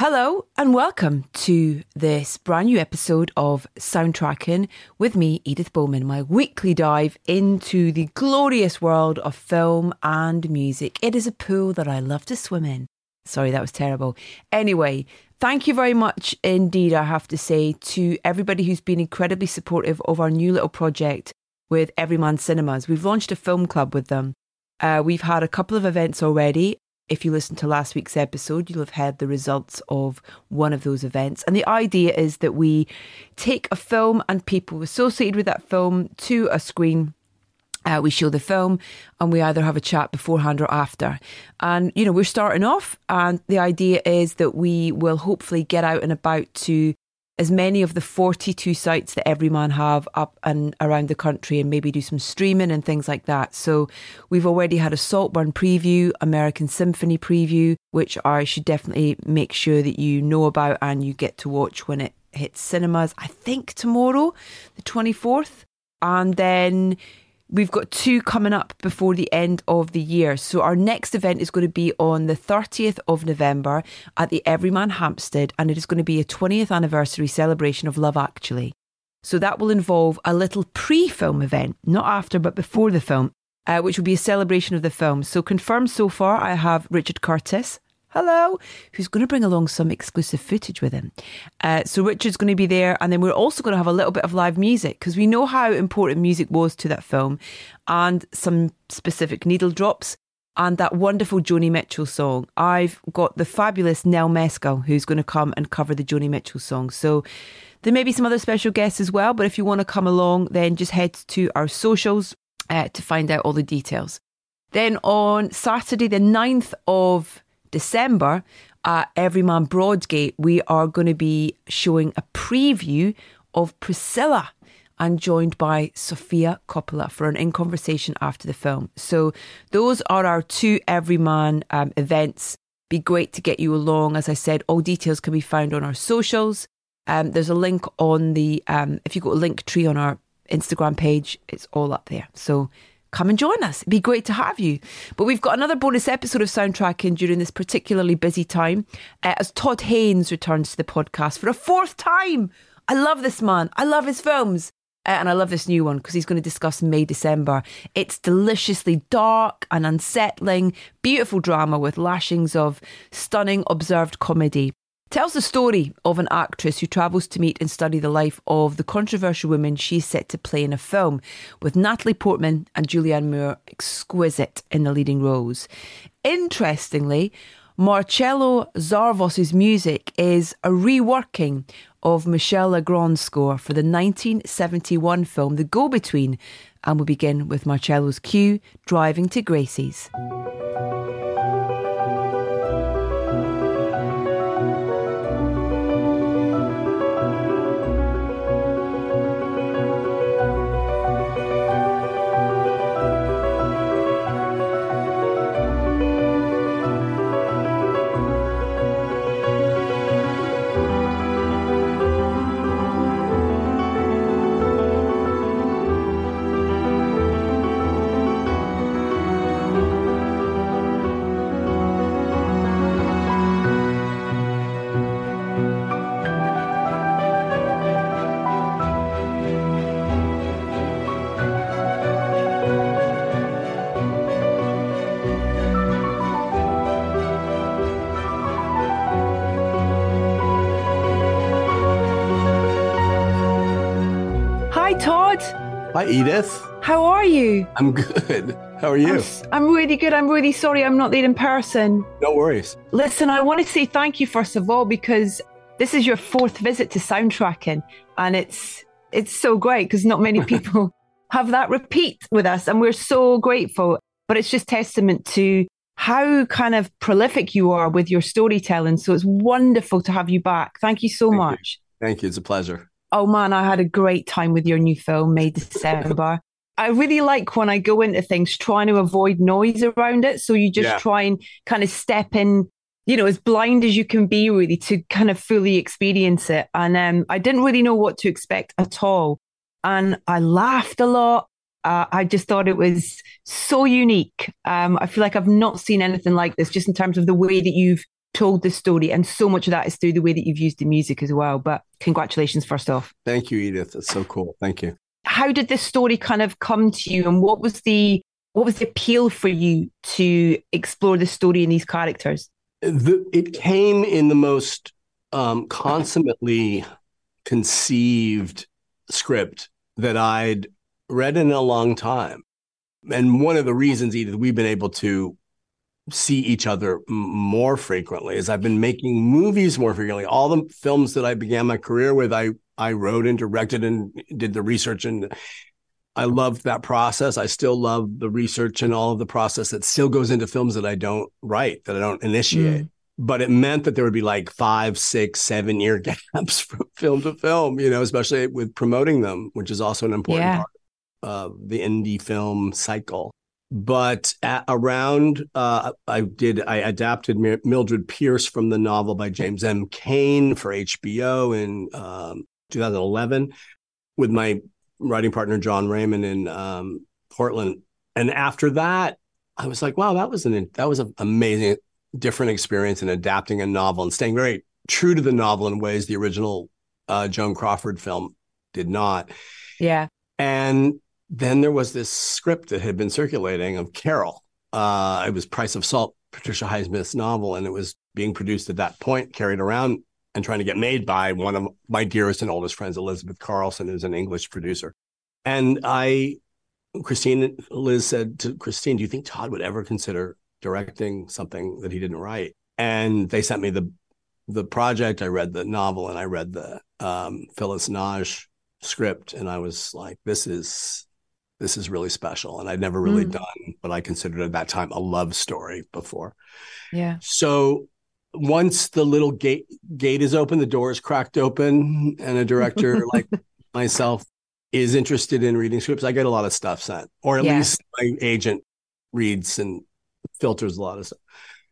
Hello and welcome to this brand new episode of Soundtracking with me, Edith Bowman, my weekly dive into the glorious world of film and music. It is a pool that I love to swim in. Sorry, that was terrible. Anyway, thank you very much indeed, I have to say, to everybody who's been incredibly supportive of our new little project with Everyman Cinemas. We've launched a film club with them. Uh, we've had a couple of events already if you listened to last week's episode, you'll have heard the results of one of those events. And the idea is that we take a film and people associated with that film to a screen. Uh, we show the film and we either have a chat beforehand or after. And, you know, we're starting off, and the idea is that we will hopefully get out and about to as many of the 42 sites that Everyman have up and around the country and maybe do some streaming and things like that. So we've already had a Saltburn preview, American Symphony preview, which I should definitely make sure that you know about and you get to watch when it hits cinemas, I think tomorrow, the 24th. And then We've got two coming up before the end of the year. So, our next event is going to be on the 30th of November at the Everyman Hampstead, and it is going to be a 20th anniversary celebration of Love Actually. So, that will involve a little pre film event, not after, but before the film, uh, which will be a celebration of the film. So, confirmed so far, I have Richard Curtis, hello, who's going to bring along some exclusive footage with him. Uh, so Richard's going to be there, and then we're also going to have a little bit of live music because we know how important music was to that film, and some specific needle drops. And that wonderful Joni Mitchell song. I've got the fabulous Nell Mescal who's going to come and cover the Joni Mitchell song. So there may be some other special guests as well, but if you want to come along, then just head to our socials uh, to find out all the details. Then on Saturday, the 9th of December at Everyman Broadgate, we are going to be showing a preview of Priscilla and joined by Sofia Coppola for an in conversation after the film. So those are our two Everyman um, events. Be great to get you along. As I said, all details can be found on our socials. Um, there's a link on the um, if you go to Linktree on our Instagram page, it's all up there. So come and join us. It'd be great to have you. But we've got another bonus episode of Soundtracking during this particularly busy time uh, as Todd Haynes returns to the podcast for a fourth time. I love this man. I love his films. Uh, and I love this new one because he's going to discuss May December. It's deliciously dark and unsettling, beautiful drama with lashings of stunning observed comedy tells the story of an actress who travels to meet and study the life of the controversial woman she's set to play in a film, with Natalie Portman and Julianne Moore exquisite in the leading roles. Interestingly, Marcelo Zarvos's music is a reworking of Michel Legrand's score for the 1971 film The Go Between, and we'll begin with Marcelo's cue, Driving to Gracie's. Hi, Edith. How are you? I'm good. How are you? I'm, I'm, really good. I'm really sorry I'm not there in person. No worries. Listen, I want to say thank you first of all because this is your fourth visit to Soundtracking, and it's it's so great because not many people have that repeat with us, and we're so grateful. But it's just testament to how kind of prolific you are with your storytelling. So it's wonderful to have you back. Thank you so thank much. You. Thank you. It's a pleasure. Oh man, I had a great time with your new film, May December. I really like when I go into things trying to avoid noise around it. So you just yeah. try and kind of step in, you know, as blind as you can be, really, to kind of fully experience it. And um, I didn't really know what to expect at all. And I laughed a lot. Uh, I just thought it was so unique. Um, I feel like I've not seen anything like this, just in terms of the way that you've told the story. And so much of that is through the way that you've used the music as well. But congratulations, first off. Thank you, Edith. It's so cool. Thank you. How did this story kind of come to you? And what was the what was the appeal for you to explore the story in these characters? The, it came in the most um, consummately conceived script that I'd read in a long time. And one of the reasons, Edith, we've been able to see each other more frequently as I've been making movies more frequently. All the films that I began my career with, I I wrote and directed and did the research and I loved that process. I still love the research and all of the process that still goes into films that I don't write, that I don't initiate. Mm. But it meant that there would be like five, six, seven year gaps from film to film, you know, especially with promoting them, which is also an important yeah. part of the indie film cycle but at, around uh, I did I adapted Mildred Pierce from the novel by James M. Cain for HBO in um, 2011 with my writing partner Jon Raymond in um, Portland, and after that I was like, wow, that was an that was an amazing different experience in adapting a novel and staying very true to the novel in ways the original uh, Joan Crawford film did not. Yeah, and then there was this script that had been circulating of Carol. Uh, it was Price of Salt, Patricia Highsmith's novel, and it was being produced at that point, carried around and trying to get made by one of my dearest and oldest friends, Elizabeth Karlsen, who's an English producer. And I, Christine, Liz said to Christine, "Do you think Todd would ever consider directing something that he didn't write?" And they sent me the the project. I read the novel and I read the um, Phyllis Nagy script, and I was like, "This is this is really special. And I'd never really mm. done what I considered at that time a love story before. Yeah. So once the little gate gate is open, the door is cracked open, and a director like myself is interested in reading scripts, I get a lot of stuff sent, or at yeah. least my agent reads and filters a lot of stuff.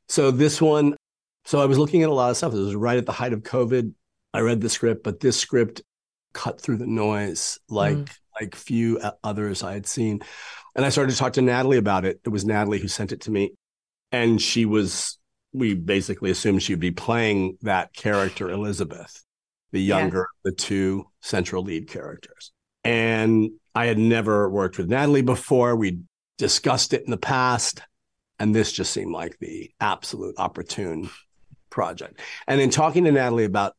So this one, so I was looking at a lot of stuff. It was right at the height of COVID. I read the script, but this script cut through the noise like mm like few uh, others I had seen. And I started to talk to Natalie about it. It was Natalie who sent it to me. And she was, we basically assumed she'd be playing that character, Elizabeth, the younger of the two central lead characters. And I had never worked with Natalie before. We'd discussed it in the past. And this just seemed like the absolute opportune project. And in talking to Natalie about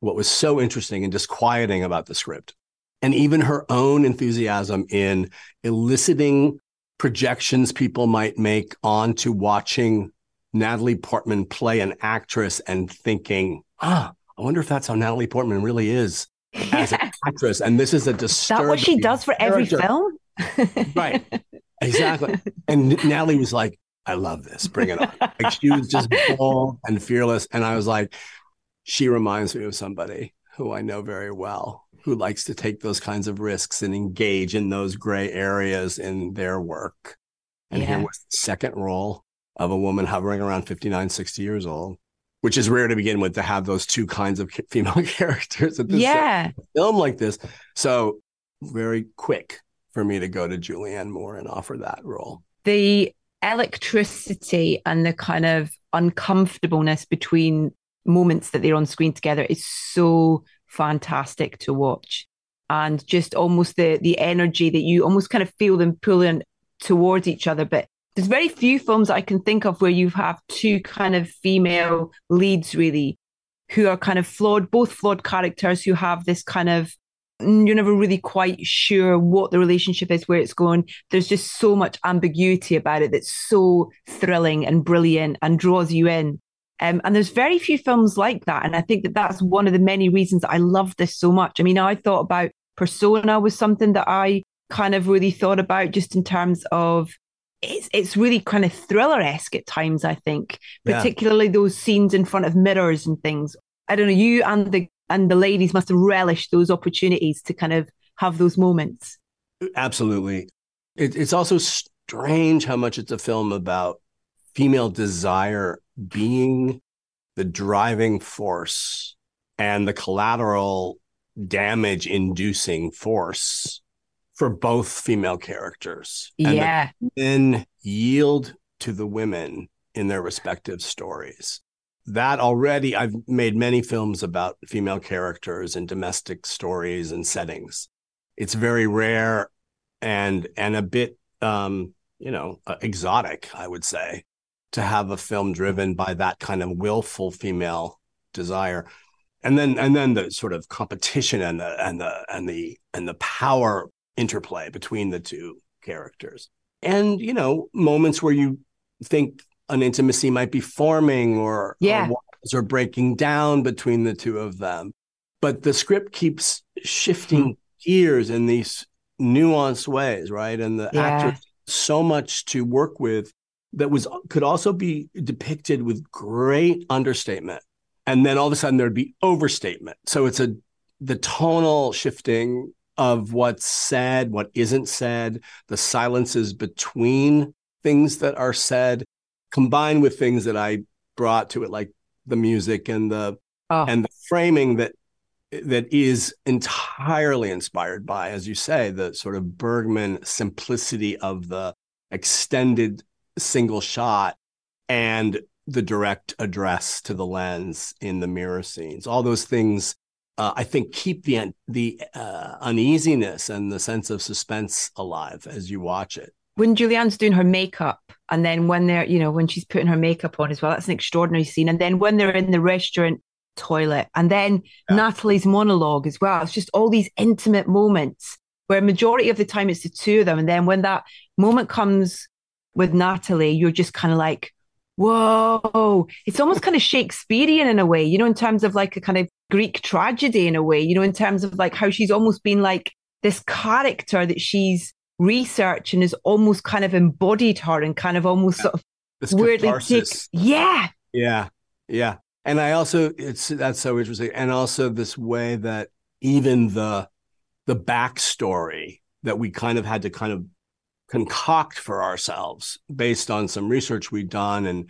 what was so interesting and disquieting about the script and even her own enthusiasm in eliciting projections people might make onto watching Natalie Portman play an actress and thinking, ah, I wonder if that's how Natalie Portman really is as an actress. And this is a disturbing. Is that what she does for character. every film? right. Exactly. And Natalie was like, I love this. Bring it on. Like she was just bold and fearless. And I was like, she reminds me of somebody who I know very well who likes to take those kinds of risks and engage in those gray areas in their work. And yeah. here was the second role of a woman hovering around 59, 60 years old, which is rare to begin with to have those two kinds of female characters at this yeah. film like this. So very quick for me to go to Julianne Moore and offer that role. The electricity and the kind of uncomfortableness between moments that they're on screen together is so fantastic to watch. And just almost the the energy that you almost kind of feel them pulling towards each other. But there's very few films I can think of where you have two kind of female leads really who are kind of flawed, both flawed characters who have this kind of mm, you're never really quite sure what the relationship is, where it's going. There's just so much ambiguity about it that's so thrilling and brilliant and draws you in. Um, and there's very few films like that. And I think that that's one of the many reasons I love this so much. I mean, I thought about Persona was something that I kind of really thought about just in terms of it's it's really kind of thriller esque at times. I think, particularly yeah. those scenes in front of mirrors and things. I don't know. You and the and the ladies must have relished those opportunities to kind of have those moments. Absolutely. It, it's also strange how much it's a film about female desire being the driving force and the collateral damage inducing force for both female characters. Yeah. And then yield to the women in their respective stories. that already I've made many films about female characters and domestic stories and settings. It's very rare and and a bit um, you know, uh, exotic, I would say, to have a film driven by that kind of willful female desire. And then and then the sort of competition and the and the and the and the power interplay between the two characters. And you know, moments where you think an intimacy might be forming or, yeah. or are breaking down between the two of them. But the script keeps shifting hmm. gears in these nuanced ways, right? And the yeah. actors so much to work with that was could also be depicted with great understatement. And then all of a sudden there'd be overstatement. So it's a the tonal shifting of what's said, what isn't said, the silences between things that are said, combined with things that I brought to it, like the music and the oh. and the framing that that is entirely inspired by, as you say, the sort of Bergman simplicity of the extended single shot and the direct address to the lens in the mirror scenes. All those things, uh, I think, keep the the uh, uneasiness and the sense of suspense alive as you watch it when Julianne's doing her makeup, and then when they're, you know, when she's putting her makeup on as well, that's an extraordinary scene. And then when they're in the restaurant toilet, and then yeah. Natalie's monologue as well. It's just all these intimate moments where majority of the time it's the two of them. And then when that moment comes with Natalie, you're just kind of like, whoa, it's almost kind of Shakespearean in a way, you know, in terms of like a kind of Greek tragedy in a way, you know, in terms of like how she's almost been like this character that she's research and has almost kind of embodied her and kind of almost yeah. sort of this weirdly takes, yeah. Yeah yeah. And i also it's that's so interesting. And also this way that even the the backstory that we kind of had to kind of concoct for ourselves based on some research we'd done and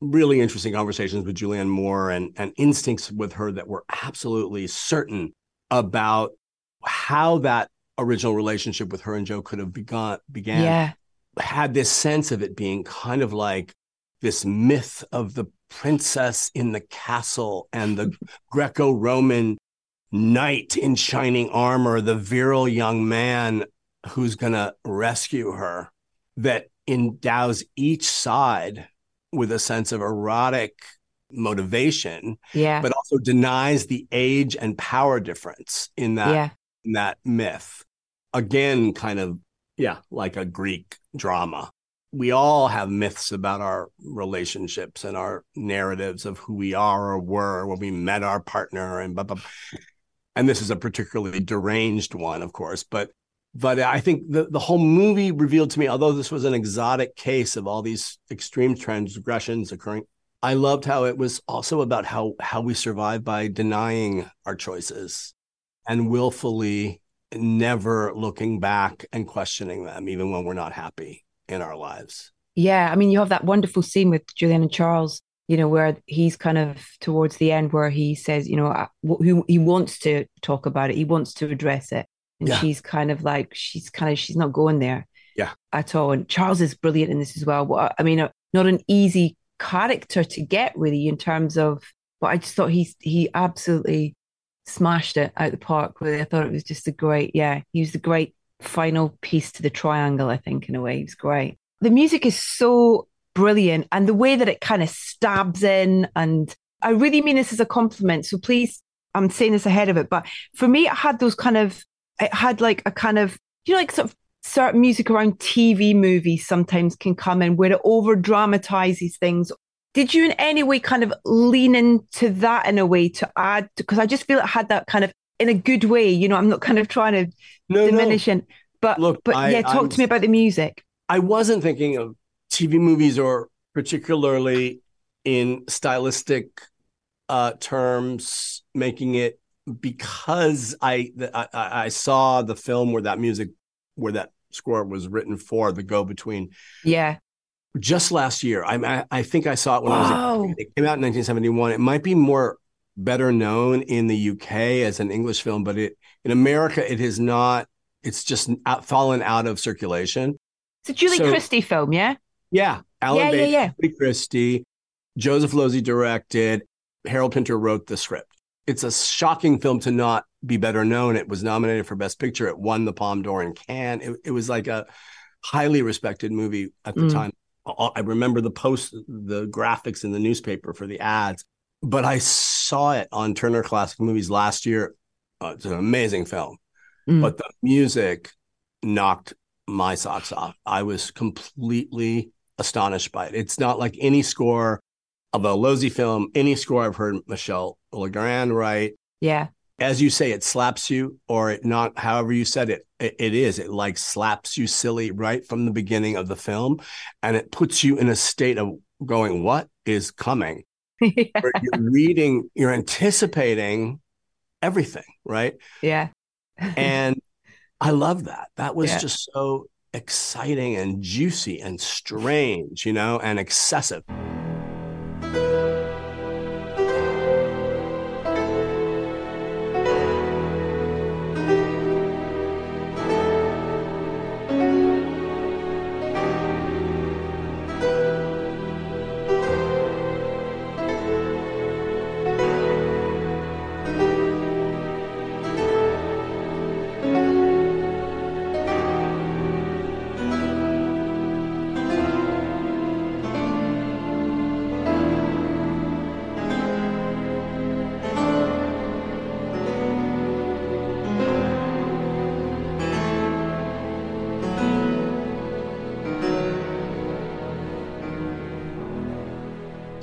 really interesting conversations with Julianne Moore and, and instincts with her that were absolutely certain about how that original relationship with her and Joe could have begun began yeah. had this sense of it being kind of like this myth of the princess in the castle and the Greco-Roman knight in shining armor, the virile young man who's going to rescue her that endows each side with a sense of erotic motivation yeah but also denies the age and power difference in that yeah. in that myth again, kind of, yeah, like a Greek drama. We all have myths about our relationships and our narratives of who we are or were when we met our partner and blah, blah. And this is a particularly deranged one, of course, but but I think the, the whole movie revealed to me, although this was an exotic case of all these extreme transgressions occurring, I loved how it was also about how how we survive by denying our choices and willfully never looking back and questioning them, even when we're not happy in our lives. Yeah. I mean, you have that wonderful scene with Julianne and Charles, you know, where he's kind of towards the end where he says, you know, he, he wants to talk about it, he wants to address it. And yeah. she's kind of like, she's kind of, she's not going there. Yeah. At all. And Charles is brilliant in this as well. What I mean, uh, not an easy character to get really in terms of, but I just thought he's, he absolutely smashed it out the park. Really, I thought it was just a great, yeah, he was the great final piece to the triangle. I think in a way, he was great. The music is so brilliant, and the way that it kind of stabs in, and I really mean this as a compliment. So please, I'm saying this ahead of it, but for me, it had those kind of, it had like a kind of, you know, like sort of certain music around TV movies sometimes can come in where it over dramatizes things did you in any way kind of lean into that in a way to add because i just feel it had that kind of in a good way you know i'm not kind of trying to no, diminish no. it but look but I, yeah talk I'm, to me about the music i wasn't thinking of tv movies or particularly in stylistic uh, terms making it because I, I i saw the film where that music where that score was written for the go between yeah just last year. I, I think I saw it when Whoa. I was. It came out in 1971. It might be more better known in the UK as an English film, but it in America it has not. It's just out, fallen out of circulation. It's a Julie so, Christie film, yeah. Yeah, Alan yeah, Bates, yeah, yeah. Julie Christie. Joseph Losey directed. Harold Pinter wrote the script. It's a shocking film to not be better known. It was nominated for Best Picture. It won the Palme d'Or in Cannes. It, it was like a highly respected movie at the mm. time. I remember the post, the graphics in the newspaper for the ads. But I saw it on Turner Classic Movies last year. Uh, it's an amazing film, mm. but the music knocked my socks off. I was completely astonished by it. It's not like any score of a Losey film, any score I've heard Michel Legrand write. Yeah. As you say, it slaps you, or it not, however you said it, it, it is. It like slaps you silly right from the beginning of the film. And it puts you in a state of going, what is coming? yeah. You're reading, you're anticipating everything, right? Yeah. and I love that. That was yeah. just so exciting and juicy and strange, you know, and excessive.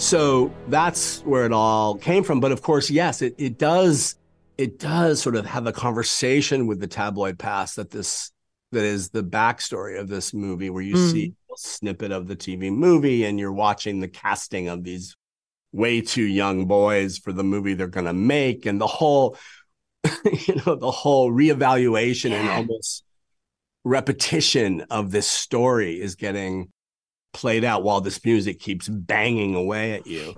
So that's where it all came from. But of course, yes, it, it does it does sort of have a conversation with the tabloid past that this that is the backstory of this movie where you mm. see a snippet of the TV movie and you're watching the casting of these way too young boys for the movie they're going to make and the whole you know the whole reevaluation yeah. and almost repetition of this story is getting played out while this music keeps banging away at you.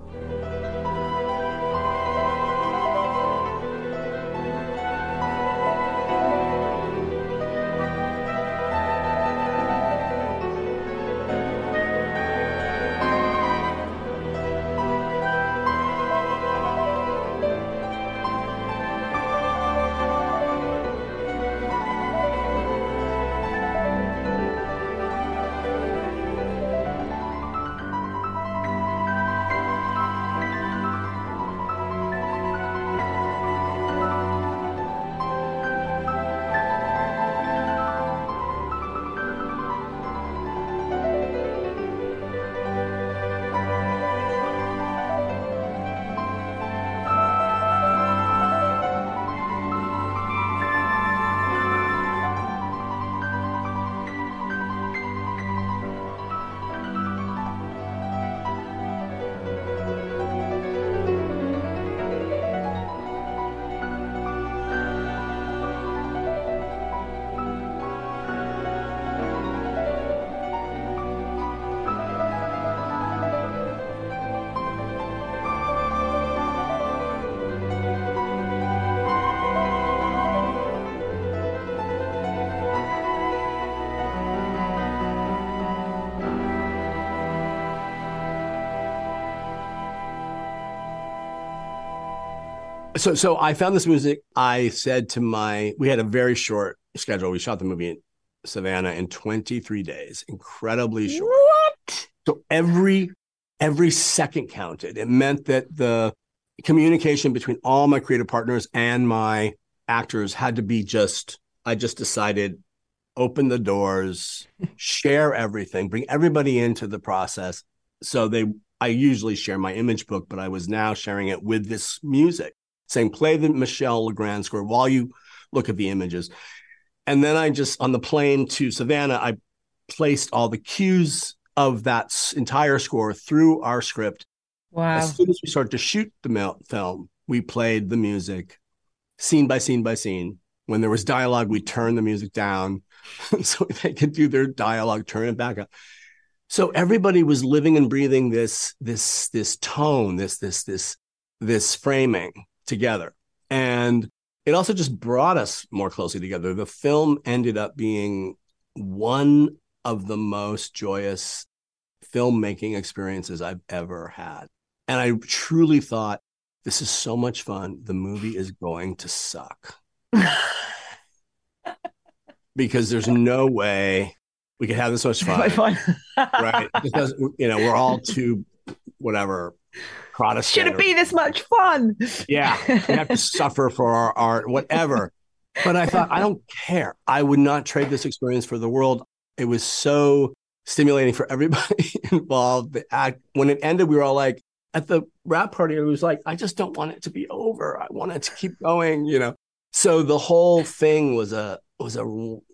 So so I found this music. I said to my we had a very short schedule. We shot the movie in Savannah in 23 days, incredibly short. What? So every every second counted. It meant that the communication between all my creative partners and my actors had to be just I just decided open the doors, share everything, bring everybody into the process. So they I usually share my image book, but I was now sharing it with this music saying, play the Michel Legrand score while you look at the images. And then I just, on the plane to Savannah, I placed all the cues of that entire score through our script. Wow. As soon as we started to shoot the film, we played the music scene by scene by scene. When there was dialogue, we turned the music down so they could do their dialogue, turn it back up. So everybody was living and breathing this this this tone, this this this this framing together. And it also just brought us more closely together. The film ended up being one of the most joyous filmmaking experiences I've ever had. And I truly thought, this is so much fun. The movie is going to suck. because there's no way we could have this much fun. fun. right. Because, you know, we're all too, whatever, Protestant. Should it be this much fun? Yeah. We have to suffer for our art, whatever. But I thought, I don't care. I would not trade this experience for the world. It was so stimulating for everybody involved. The act, when it ended, we were all like, at the wrap party, it was like, I just don't want it to be over. I want it to keep going, you know. So the whole thing was a was a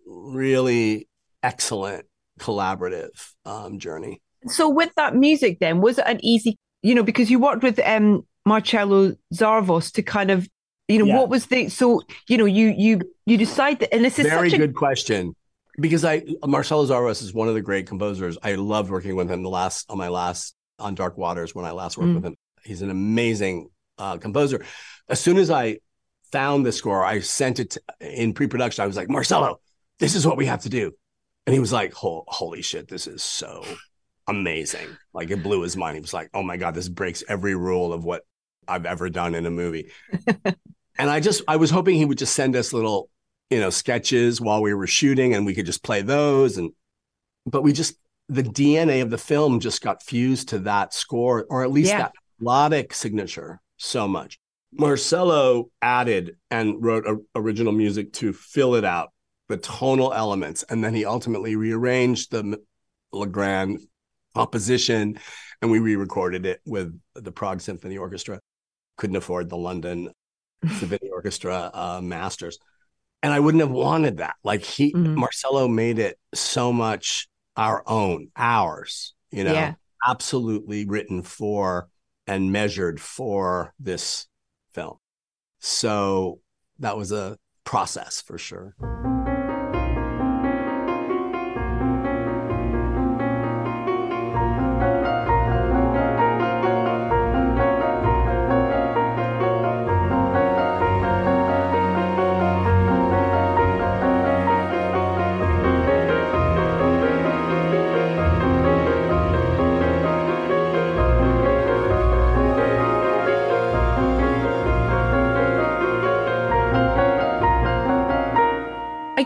really excellent collaborative um, journey. So with that music, then was it an easy, you know, because you worked with um, Marcelo Zarvos to kind of, you know, yeah. what was the so you know you you you decide that, and this is very good a, question because I Marcelo Zarvos is one of the great composers. I loved working with him the last on my last on Dark Waters when I last worked mm. with him. He's an amazing uh, composer. As soon as I found the score, I sent it to, in pre-production. I was like, Marcelo, this is what we have to do, and he was like, holy shit, this is so amazing. Like it blew his mind. He was like, oh my god, this breaks every rule of what I've ever done in a movie. and I just I was hoping he would just send us little you know sketches while we were shooting and we could just play those and but we just the DNA of the film just got fused to that score, or at least yeah. that melodic signature so much. Marcelo added and wrote a, original music to fill it out, the tonal elements, and then he ultimately rearranged the Legrand composition, and we re-recorded it with the Prague Symphony Orchestra. Couldn't afford the London Symphony Orchestra uh, masters, and I wouldn't have wanted that. Like he, mm-hmm. Marcelo made it so much our own, ours, you know, yeah. absolutely written for and measured for this film. So that was a process for sure.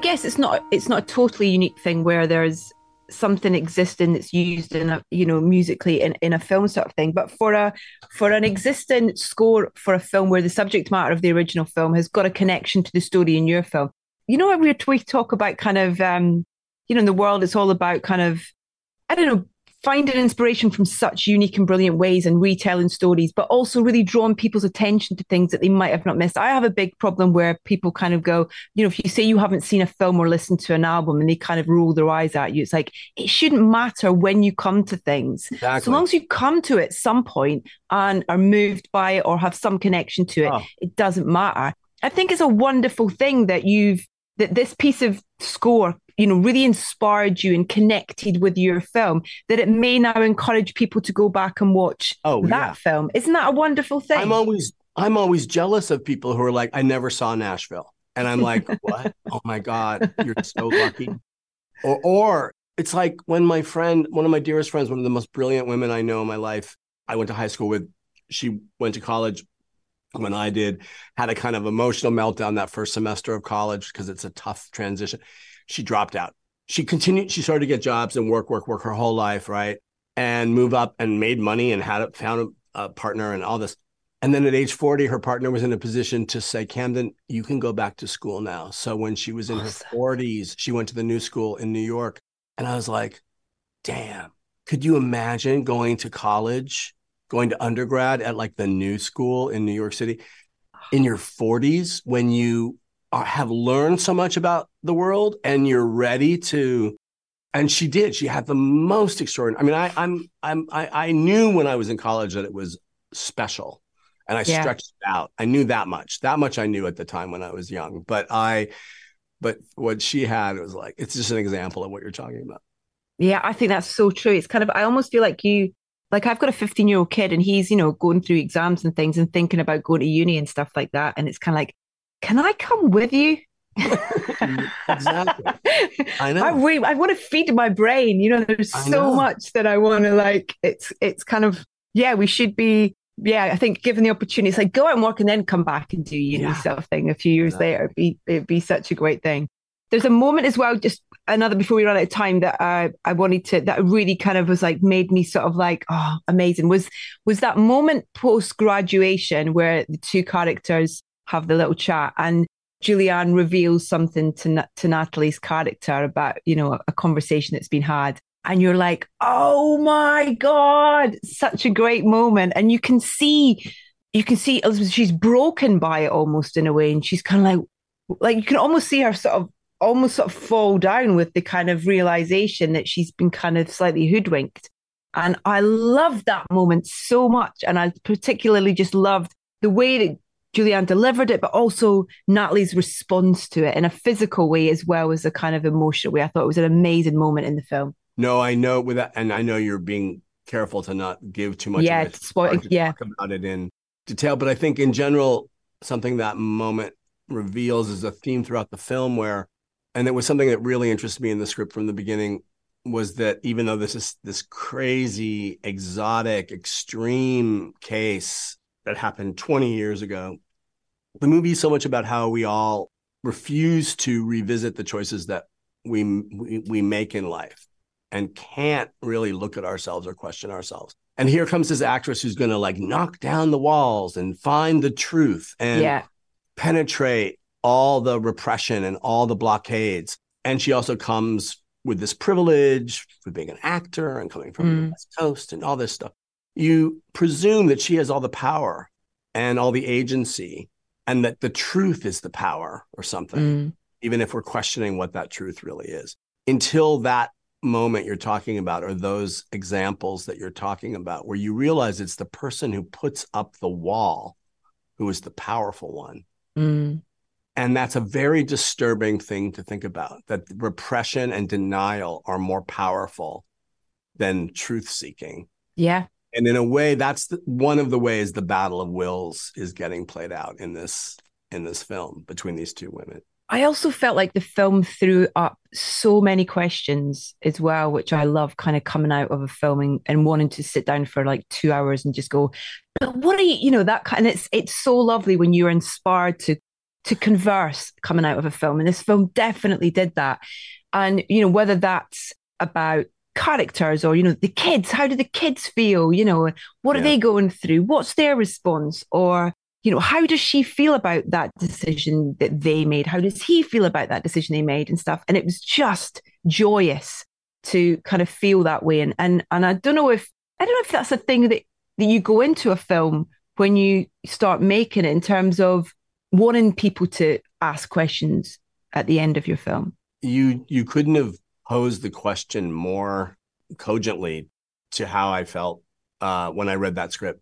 Guess it's not it's not a totally unique thing where there's something existing that's used in a you know musically in, in a film sort of thing. But for a for an existing score for a film where the subject matter of the original film has got a connection to the story in your film. You know we we talk about kind of um you know in the world it's all about kind of i don't know finding inspiration from such unique and brilliant ways and retelling stories, but also really drawing people's attention to things that they might have not missed. I have a big problem where people kind of go, you know, if you say you haven't seen a film or listened to an album and they kind of roll their eyes at you, it's like it shouldn't matter when you come to things. Exactly. So long as you come to it at some point and are moved by it or have some connection to it, oh. it doesn't matter. I think it's a wonderful thing that you've that this piece of score you know really inspired you and connected with your film that it may now encourage people to go back and watch oh, that yeah. film. Isn't that a wonderful thing? I'm always i'm always jealous of people who are like i never saw nashville. And i'm like what? Oh my god you're so lucky. Or or it's like when my friend one of my dearest friends one of the most brilliant women i know in my life i went to high school with she went to college when I did, had a kind of emotional meltdown that first semester of college because it's a tough transition she dropped out. She continued, she started to get jobs and work, work, work her whole life, right? And move up and made money and had a, found a, a partner and all this. And then at age 40, her partner was in a position to say, Camden, you can go back to school now. So when she was in awesome. her 40s, she went to the new school in New York. And I was like, damn, could you imagine going to college, going to undergrad at like the new school in New York City in your 40s when you are, have learned so much about the world and you're ready to and she did she had the most extraordinary i mean i i'm i'm i, I knew when i was in college that it was special and i yeah. stretched it out i knew that much that much i knew at the time when i was young but i but what she had was like it's just an example of what you're talking about yeah i think that's so true it's kind of i almost feel like you like I've got a 15 year old kid and he's, you know, going through exams and things and thinking about going to uni and stuff like that. And it's kind of like, can I come with you? exactly. I know. I, I want to feed my brain. You know, there's I so know. much that I want to like. It's it's kind of yeah, we should be. Yeah, I think given the opportunity, it's like go out and work and then come back and do you know yeah. thing. A few years yeah. later, it'd be it'd be such a great thing. There's a moment as well, just another before we run out of time that I I wanted to that really kind of was like made me sort of like oh amazing was was that moment post graduation where the two characters have the little chat and Julianne reveals something to to Natalie's character about you know a, conversation that's been had and you're like, oh my God, such a great moment. And you can see, you can see Elizabeth, she's broken by it almost in a way. And she's kind of like, like you can almost see her sort of almost sort of fall down with the kind of realization that she's been kind of slightly hoodwinked. And I love that moment so much. And I particularly just loved the way that Julianne delivered it, but also Natalie's response to it in a physical way as well as a kind of emotional way. I thought it was an amazing moment in the film. No, I know with that, and I know you're being careful to not give too much. Yeah, spoil. Yeah, talk about it in detail, but I think in general, something that moment reveals is a theme throughout the film where, and it was something that really interested me in the script from the beginning was that even though this is this crazy, exotic, extreme case that happened 20 years ago, the movie is so much about how we all refuse to revisit the choices that we, we, we make in life and can't really look at ourselves or question ourselves. And here comes this actress who's going to like knock down the walls and find the truth and yeah. penetrate all the repression and all the blockades. And she also comes with this privilege for being an actor and coming from mm. the West Coast and all this stuff. You presume that she has all the power and all the agency and that the truth is the power or something, mm. even if we're questioning what that truth really is. Until that moment you're talking about or those examples that you're talking about where you realize it's the person who puts up the wall who is the powerful one. Mm. And that's a very disturbing thing to think about that repression and denial are more powerful than truth seeking. Yeah. And in a way, that's the, one of the ways the battle of wills is getting played out in this in this film between these two women. I also felt like the film threw up so many questions as well, which I love kind of coming out of a filming and wanting to sit down for like two hours and just go, but what are you, you know, that kind of, it's, it's so lovely when you're inspired to, to converse coming out of a film. And this film definitely did that. And, you know, whether that's about characters or, you know, the kids, how do the kids feel? You know, what yeah. are they going through? What's their response? Or, you know, how does she feel about that decision that they made? How does he feel about that decision they made and stuff? And it was just joyous to kind of feel that way. And and and I don't know if I don't know if that's a thing that that you go into a film when you start making it in terms of wanting people to ask questions at the end of your film. You you couldn't have posed the question more cogently to how I felt uh, when I read that script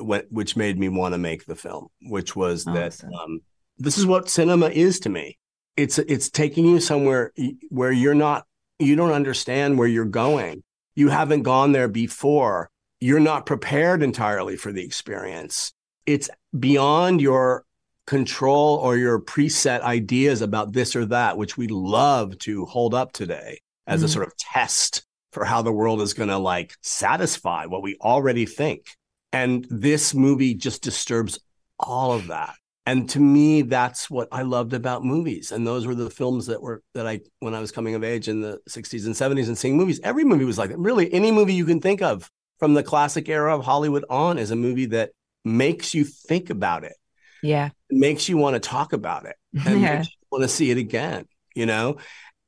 which made me want to make the film, which was awesome. that um, this is what cinema is to me. It's it's taking you somewhere where you're not, you don't understand where you're going. You haven't gone there before. You're not prepared entirely for the experience. It's beyond your control or your preset ideas about this or that, which we love to hold up today as mm. a sort of test for how the world is going to like satisfy what we already think. And this movie just disturbs all of that. And to me, that's what I loved about movies. And those were the films that were that I when I was coming of age in the 60s and 70s and seeing movies. Every movie was like that. Really, any movie you can think of from the classic era of Hollywood on is a movie that makes you think about it. Yeah. Makes you want to talk about it and yeah. want to see it again, you know?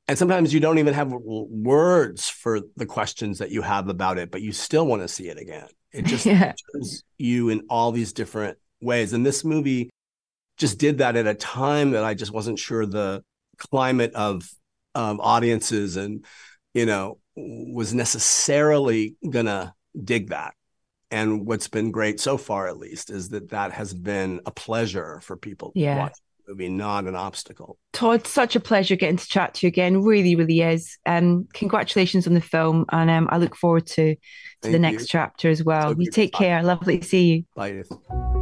And sometimes you don't even have words for the questions that you have about it, but you still want to see it again. It just yeah. shows you in all these different ways. And this movie just did that at a time that I just wasn't sure the climate of um, audiences and, you know, was necessarily going to dig that. And what's been great so far, at least, is that that has been a pleasure for people yeah. watch the movie, not an obstacle. Todd, such a pleasure getting to chat to you again. Really, really is. Um, congratulations on the film, and um, I look forward to to Thank the next you. chapter as well. So you take care. Lovely to see you. Bye.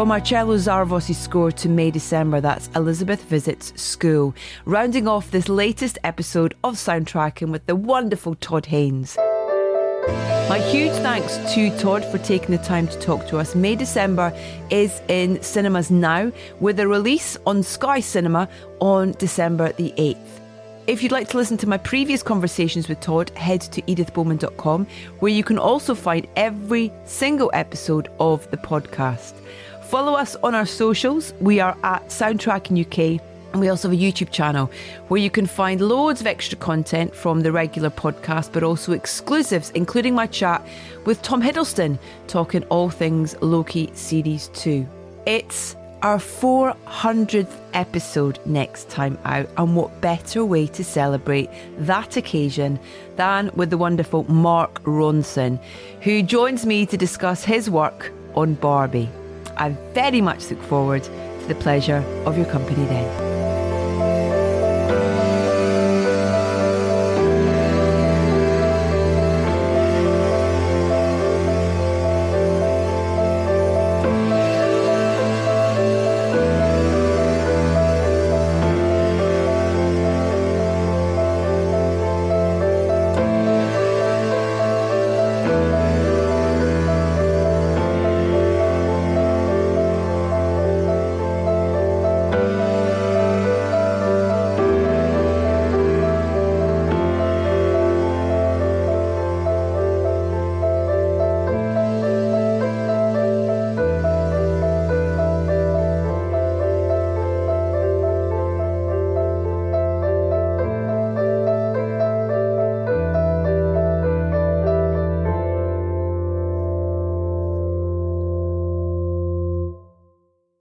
For Marcelo Zarvos' score to May December. That's Elizabeth Visits School. Rounding off this latest episode of Soundtracking with the wonderful Todd Haynes. My huge thanks to Todd for taking the time to talk to us. May December is in cinemas now with a release on Sky Cinema on December the 8th. If you'd like to listen to my previous conversations with Todd, head to edithbowman.com where you can also find every single episode of the podcast. Follow us on our socials. We are at Soundtracking UK and we also have a YouTube channel where you can find loads of extra content from the regular podcast, but also exclusives, including my chat with Tom Hiddleston talking all things Loki Series 2. It's our 400th episode next time out, and what better way to celebrate that occasion than with the wonderful Mark Ronson, who joins me to discuss his work on Barbie. I very much look forward to the pleasure of your company then.